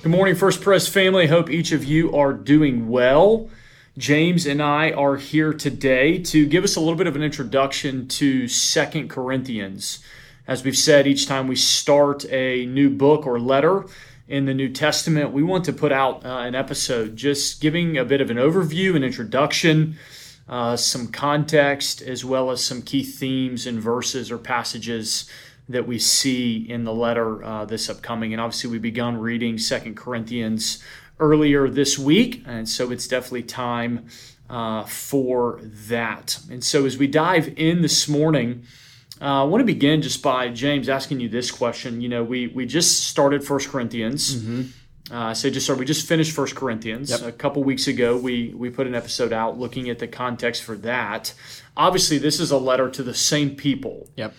Good morning, First Pres family. Hope each of you are doing well. James and I are here today to give us a little bit of an introduction to Second Corinthians. As we've said, each time we start a new book or letter in the New Testament, we want to put out uh, an episode just giving a bit of an overview, an introduction, uh, some context, as well as some key themes and verses or passages that we see in the letter uh, this upcoming. And obviously, we begun reading Second Corinthians earlier this week, and so it's definitely time uh, for that. And so, as we dive in this morning, uh, I want to begin just by James asking you this question. You know, we we just started First Corinthians. Mm-hmm. Uh, so just sorry, we just finished First Corinthians yep. a couple weeks ago. We we put an episode out looking at the context for that. Obviously, this is a letter to the same people. Yep.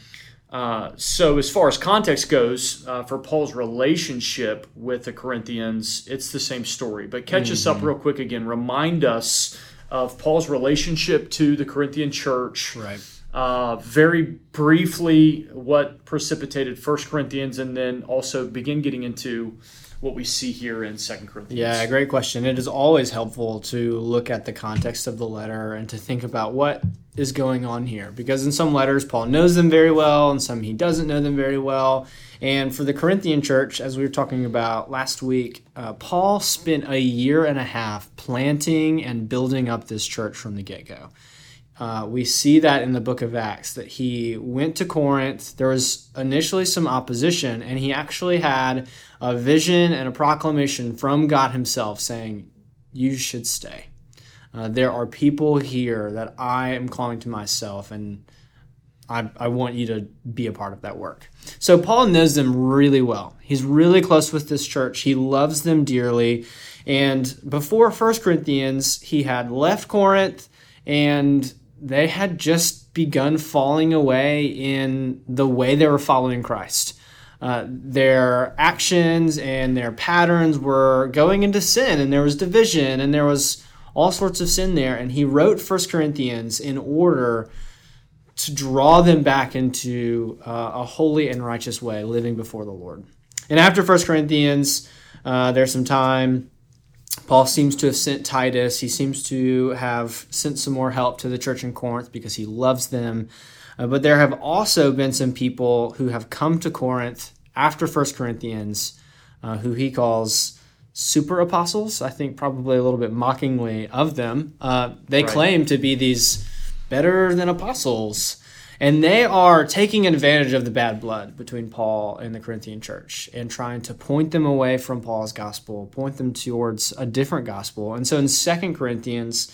Uh, so, as far as context goes, uh, for Paul's relationship with the Corinthians, it's the same story. But catch mm-hmm. us up mm-hmm. real quick again. Remind us of Paul's relationship to the Corinthian church. Right. Uh, very briefly, what precipitated First Corinthians, and then also begin getting into what we see here in Second Corinthians? Yeah, great question. It is always helpful to look at the context of the letter and to think about what is going on here. Because in some letters, Paul knows them very well, and some he doesn't know them very well. And for the Corinthian church, as we were talking about last week, uh, Paul spent a year and a half planting and building up this church from the get go. Uh, we see that in the book of Acts that he went to Corinth. There was initially some opposition, and he actually had a vision and a proclamation from God Himself saying, You should stay. Uh, there are people here that I am calling to myself, and I, I want you to be a part of that work. So Paul knows them really well. He's really close with this church. He loves them dearly. And before First Corinthians, he had left Corinth and they had just begun falling away in the way they were following Christ. Uh, their actions and their patterns were going into sin, and there was division, and there was all sorts of sin there. And he wrote First Corinthians in order to draw them back into uh, a holy and righteous way, living before the Lord. And after First Corinthians, uh, there's some time Paul seems to have sent Titus. He seems to have sent some more help to the church in Corinth because he loves them. Uh, but there have also been some people who have come to Corinth after 1 Corinthians uh, who he calls super apostles. I think probably a little bit mockingly of them. Uh, they right. claim to be these better than apostles. And they are taking advantage of the bad blood between Paul and the Corinthian church and trying to point them away from Paul's gospel, point them towards a different gospel. And so in Second Corinthians,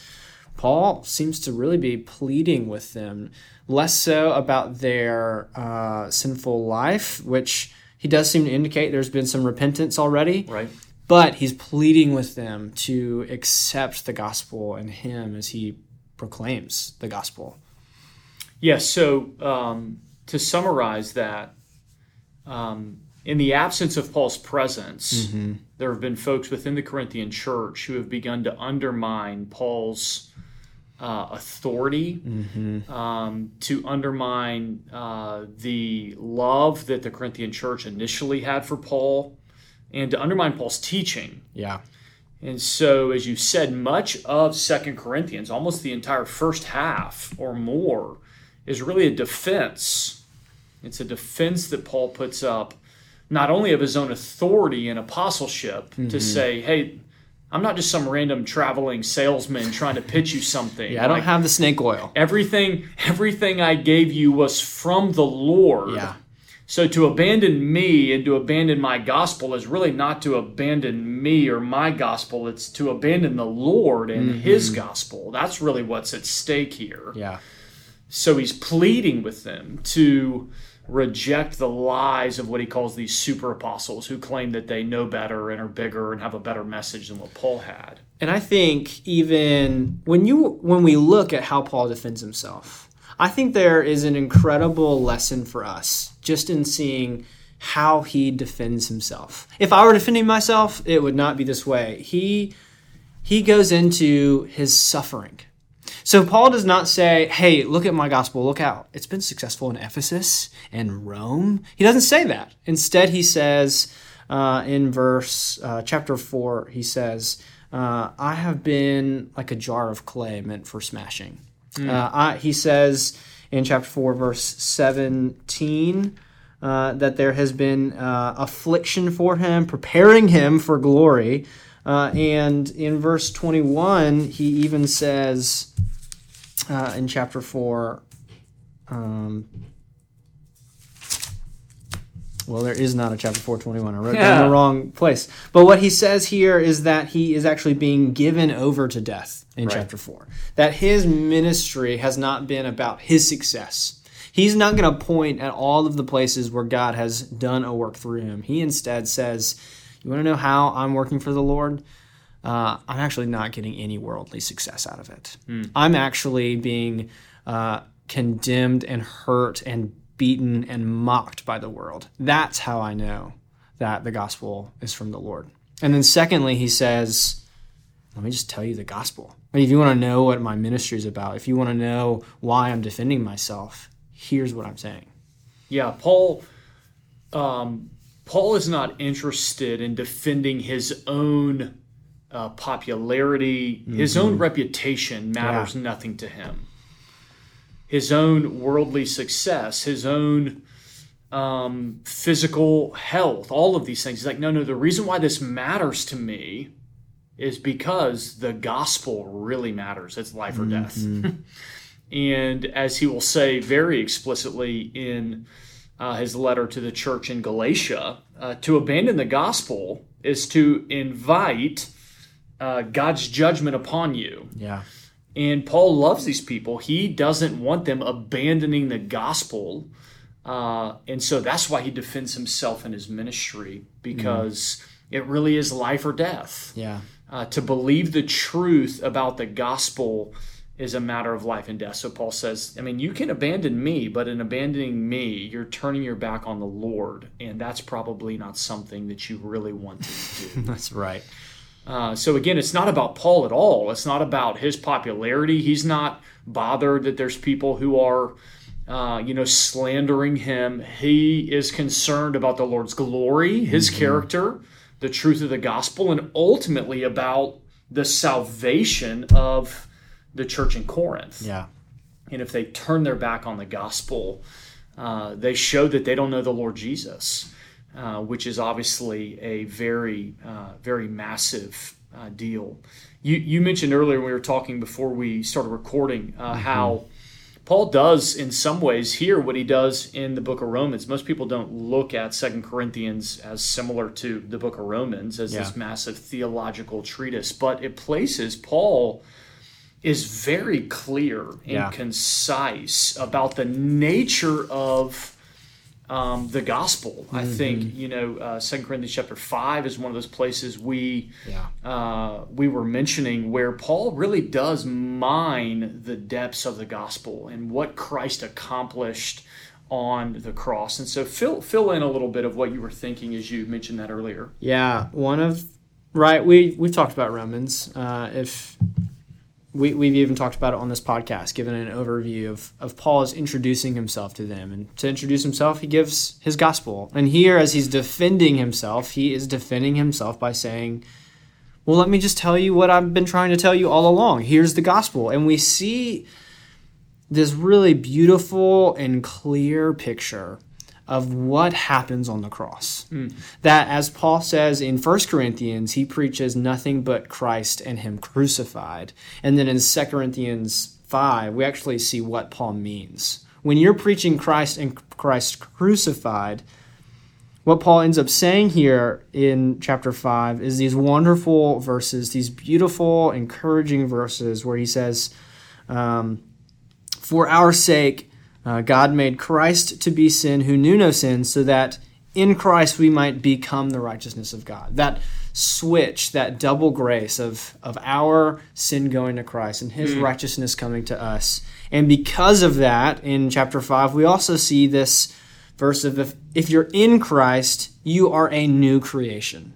Paul seems to really be pleading with them, less so about their uh, sinful life, which he does seem to indicate there's been some repentance already. Right. But he's pleading with them to accept the gospel and him as he proclaims the gospel. Yes. So um, to summarize that, um, in the absence of Paul's presence, mm-hmm. there have been folks within the Corinthian church who have begun to undermine Paul's uh, authority, mm-hmm. um, to undermine uh, the love that the Corinthian church initially had for Paul, and to undermine Paul's teaching. Yeah. And so, as you said, much of Second Corinthians, almost the entire first half or more, is really a defense. It's a defense that Paul puts up, not only of his own authority and apostleship mm-hmm. to say, hey, I'm not just some random traveling salesman trying to pitch you something. Yeah, I don't like, have the snake oil. Everything everything I gave you was from the Lord. Yeah. So to abandon me and to abandon my gospel is really not to abandon me or my gospel. It's to abandon the Lord and mm-hmm. his gospel. That's really what's at stake here. Yeah. So he's pleading with them to reject the lies of what he calls these super apostles who claim that they know better and are bigger and have a better message than what Paul had. And I think even when you when we look at how Paul defends himself, I think there is an incredible lesson for us just in seeing how he defends himself. If I were defending myself, it would not be this way. He he goes into his suffering so Paul does not say, hey, look at my gospel, look out. It's been successful in Ephesus and Rome. He doesn't say that. Instead, he says, uh, in verse uh, chapter 4, he says, uh, I have been like a jar of clay meant for smashing. Uh, I, he says in chapter 4, verse 17, uh, that there has been uh, affliction for him, preparing him for glory. Uh, and in verse 21, he even says uh, in chapter 4, um, well, there is not a chapter 421. I wrote down Yeah. the wrong place. But what he says here is that he is actually being given over to death in Right. chapter 4. That his ministry has not been about his success. He's not going to point at all of the places where God has done a work through him. He instead says, You want to know how I'm working for the Lord? Uh, I'm actually not getting any worldly success out of it. I'm actually being uh, condemned and hurt and beaten and mocked by the world. That's how I know that the gospel is from the Lord. And then, secondly, he says, Let me just tell you the gospel. I mean, if you want to know what my ministry is about, if you want to know why I'm defending myself, here's what I'm saying. Yeah, Paul. Um, Paul is not interested in defending his own uh, popularity. His own reputation matters nothing to him. His own worldly success, his own um, physical health, all of these things. He's like, no, no. The reason why this matters to me is because the gospel really matters. It's life or death. and as he will say very explicitly in uh, his letter to the church in Galatia, uh, to abandon the gospel is to invite uh, God's judgment upon you. Yeah. And Paul loves these people. He doesn't want them abandoning the gospel. Uh, and so that's why he defends himself in his ministry because it really is life or death. Yeah. Uh, to believe the truth about the gospel is a matter of life and death. So Paul says, I mean, you can abandon me, but in abandoning me, you're turning your back on the Lord. And that's probably not something that you really want to do. That's right. Uh, so again, it's not about Paul at all. It's not about his popularity. He's not bothered that there's people who are, uh, you know, slandering him. He is concerned about the Lord's glory, His character, the truth of the gospel, and ultimately about the salvation of the church in Corinth. Yeah. And if they turn their back on the gospel, uh, they show that they don't know the Lord Jesus, uh, which is obviously a very, uh, very massive uh, deal. You, you mentioned earlier when we were talking before we started recording uh, how Paul does, in some ways, here what he does in the book of Romans. Most people don't look at Second Corinthians as similar to the book of Romans as this massive theological treatise, but it places Paul is very clear and Yeah. concise about the nature of um, the gospel. I Mm-hmm. think you know uh, Second Corinthians chapter five is one of those places we Yeah. uh, we were mentioning where Paul really does mine the depths of the gospel and what Christ accomplished on the cross. And so fill fill in a little bit of what you were thinking as you mentioned that earlier. Yeah, one of right. We we've talked about Romans. Uh, if we we've even talked about it on this podcast, given an overview of of Paul is introducing himself to them, and to introduce himself, he gives his gospel. And here, as he's defending himself, he is defending himself by saying. Well, let me just tell you what I've been trying to tell you all along. Here's the gospel. And we see this really beautiful and clear picture of what happens on the cross. That, as Paul says in 1 Corinthians, he preaches nothing but Christ and Him crucified. And then in 2 Corinthians 5, we actually see what Paul means. When you're preaching Christ and Christ crucified, what Paul ends up saying here in chapter 5 is these wonderful verses, these beautiful, encouraging verses where he says, um, For our sake, uh, God made Christ to be sin who knew no sin, so that in Christ we might become the righteousness of God. That switch, that double grace of, of our sin going to Christ and his righteousness coming to us. And because of that, in chapter 5, we also see this verse of if, if you're in Christ, you are a new creation.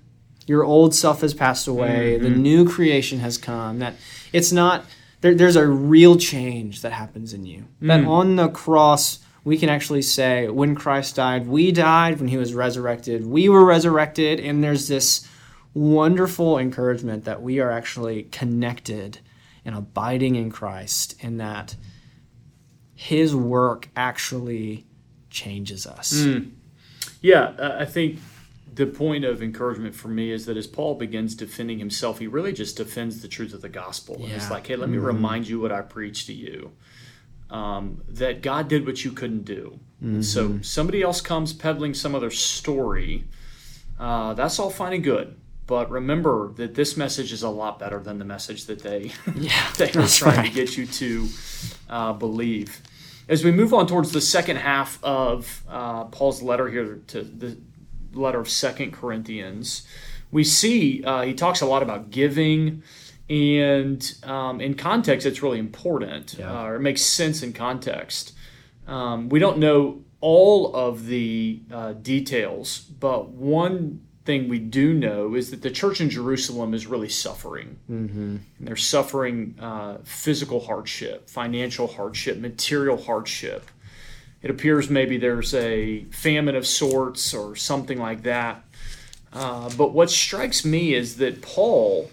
Your old self has passed away, the new creation has come. That it's not there, there's a real change that happens in you. That on the cross, we can actually say, when Christ died, we died. When he was resurrected, we were resurrected. And there's this wonderful encouragement that we are actually connected and abiding in Christ, and that his work actually changes us. Mm. Yeah, I think the point of encouragement for me is that as Paul begins defending himself, he really just defends the truth of the gospel. Yeah. And it's like, hey, let me mm-hmm. remind you what I preached to you. Um, that God did what you couldn't do. Mm-hmm. So somebody else comes peddling some other story. Uh, that's all fine and good. But remember that this message is a lot better than the message that they yeah, they are trying right. to get you to uh, believe. As we move on towards the second half of uh, Paul's letter here to the letter of Second Corinthians, we see uh, he talks a lot about giving, and um, in context, it's really important. Yeah. Uh, it makes sense in context. Um, we don't know all of the uh, details, but one thing we do know is that the church in Jerusalem is really suffering. Mm-hmm. they're suffering uh, physical hardship, financial hardship, material hardship it appears maybe there's a famine of sorts or something like that. Uh, but what strikes me is that Paul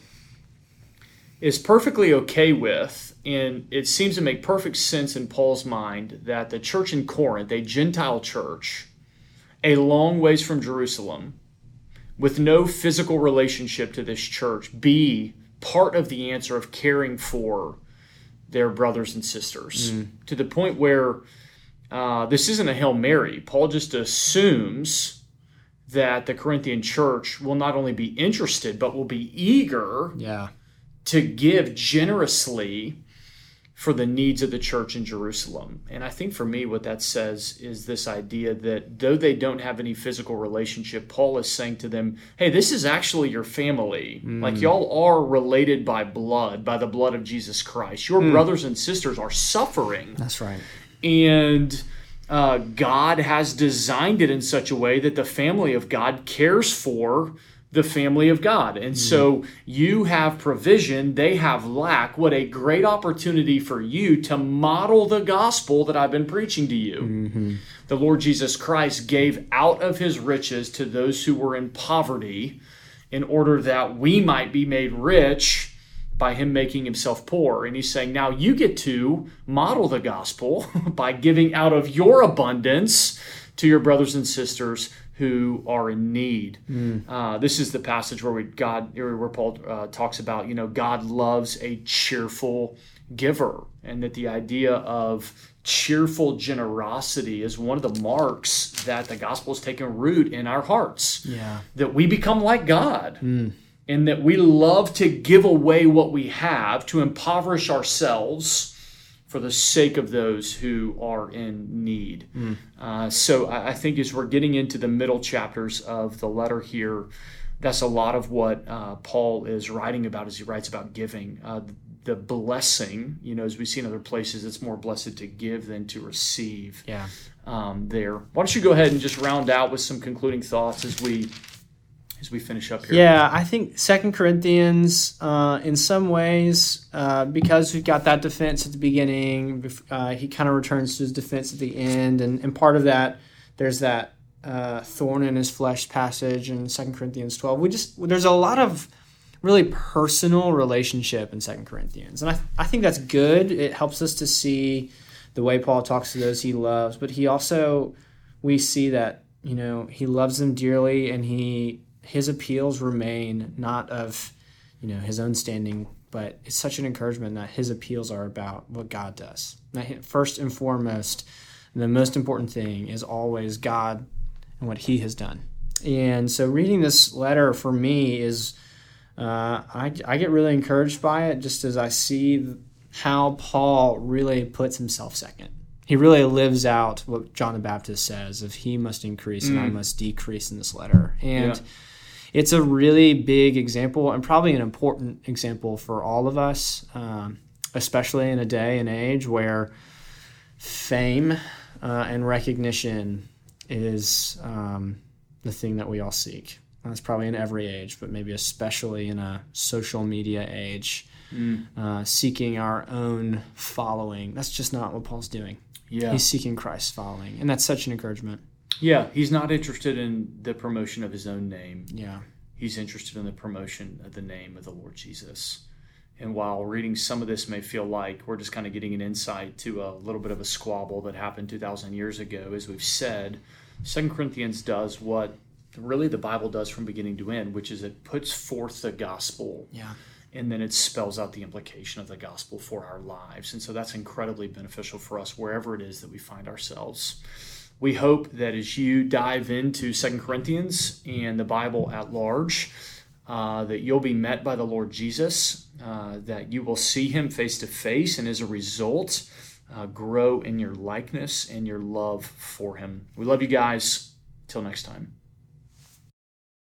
is perfectly okay with, and it seems to make perfect sense in Paul's mind, that the church in Corinth, a Gentile church, a long ways from Jerusalem, with no physical relationship to this church, be part of the answer of caring for their brothers and sisters mm. to the point where uh, this isn't a Hail Mary. Paul just assumes that the Corinthian church will not only be interested, but will be eager yeah. to give generously for the needs of the church in Jerusalem. And I think for me, what that says is this idea that though they don't have any physical relationship, Paul is saying to them, hey, this is actually your family. Mm. Like y'all are related by blood, by the blood of Jesus Christ. Your mm. brothers and sisters are suffering. That's right and uh, God has designed it in such a way that the family of God cares for the family of God. And mm-hmm. so you have provision, they have lack. What a great opportunity for you to model the gospel that I've been preaching to you. Mm-hmm. The Lord Jesus Christ gave out of his riches to those who were in poverty in order that we might be made rich by him making himself poor. And he's saying, now you get to model the gospel by giving out of your abundance to your brothers and sisters who are in need. Mm. Uh, this is the passage where we God where Paul uh, talks about you know God loves a cheerful giver, and that the idea of cheerful generosity is one of the marks that the gospel has taken root in our hearts. Yeah, that we become like God. Mm in that we love to give away what we have to impoverish ourselves for the sake of those who are in need. Mm. Uh, so I, I, think as we're getting into the middle chapters of the letter here, that's a lot of what uh, Paul is writing about as he writes about giving. Uh, the blessing, you know, as we see in other places, it's more blessed to give than to receive. Yeah. Um, there. Why don't you go ahead and just round out with some concluding thoughts as we as we finish up here? Yeah, I think Second Corinthians, uh, in some ways, uh, because we've got that defense at the beginning, uh, he kind of returns to his defense at the end, and, and part of that, there's that uh, thorn in his flesh passage in Second Corinthians 12. We just there's a lot of really personal relationship in Second Corinthians, and I I think that's good. It helps us to see the way Paul talks to those he loves, but he also we see that you know he loves them dearly and he his appeals remain not of you know his own standing but it's such an encouragement that his appeals are about what god does first and foremost the most important thing is always god and what he has done and so reading this letter for me is uh, I, I get really encouraged by it just as i see how paul really puts himself second he really lives out what john the baptist says of he must increase mm. and i mm. must decrease in this letter and yeah it's a really big example and probably an important example for all of us, um, especially in a day and age where fame uh, and recognition is um, the thing that we all seek. That's probably in every age, but maybe especially in a social media age, mm. uh, seeking our own following. That's just not what Paul's doing. Yeah. He's seeking Christ's following, and that's such an encouragement. Yeah, he's not interested in the promotion of his own name. Yeah. He's interested in the promotion of the name of the Lord Jesus. And while reading some of this may feel like we're just kind of getting an insight to a little bit of a squabble that happened 2,000 years ago, as we've said, Second Corinthians does what really the Bible does from beginning to end, which is it puts forth the gospel. Yeah. And then it spells out the implication of the gospel for our lives. And so that's incredibly beneficial for us wherever it is that we find ourselves. We hope that as you dive into Second Corinthians and the Bible at large, uh, that you'll be met by the Lord Jesus, uh, that you will see him face to face, and as a result, uh, grow in your likeness and your love for him. We love you guys. Till next time.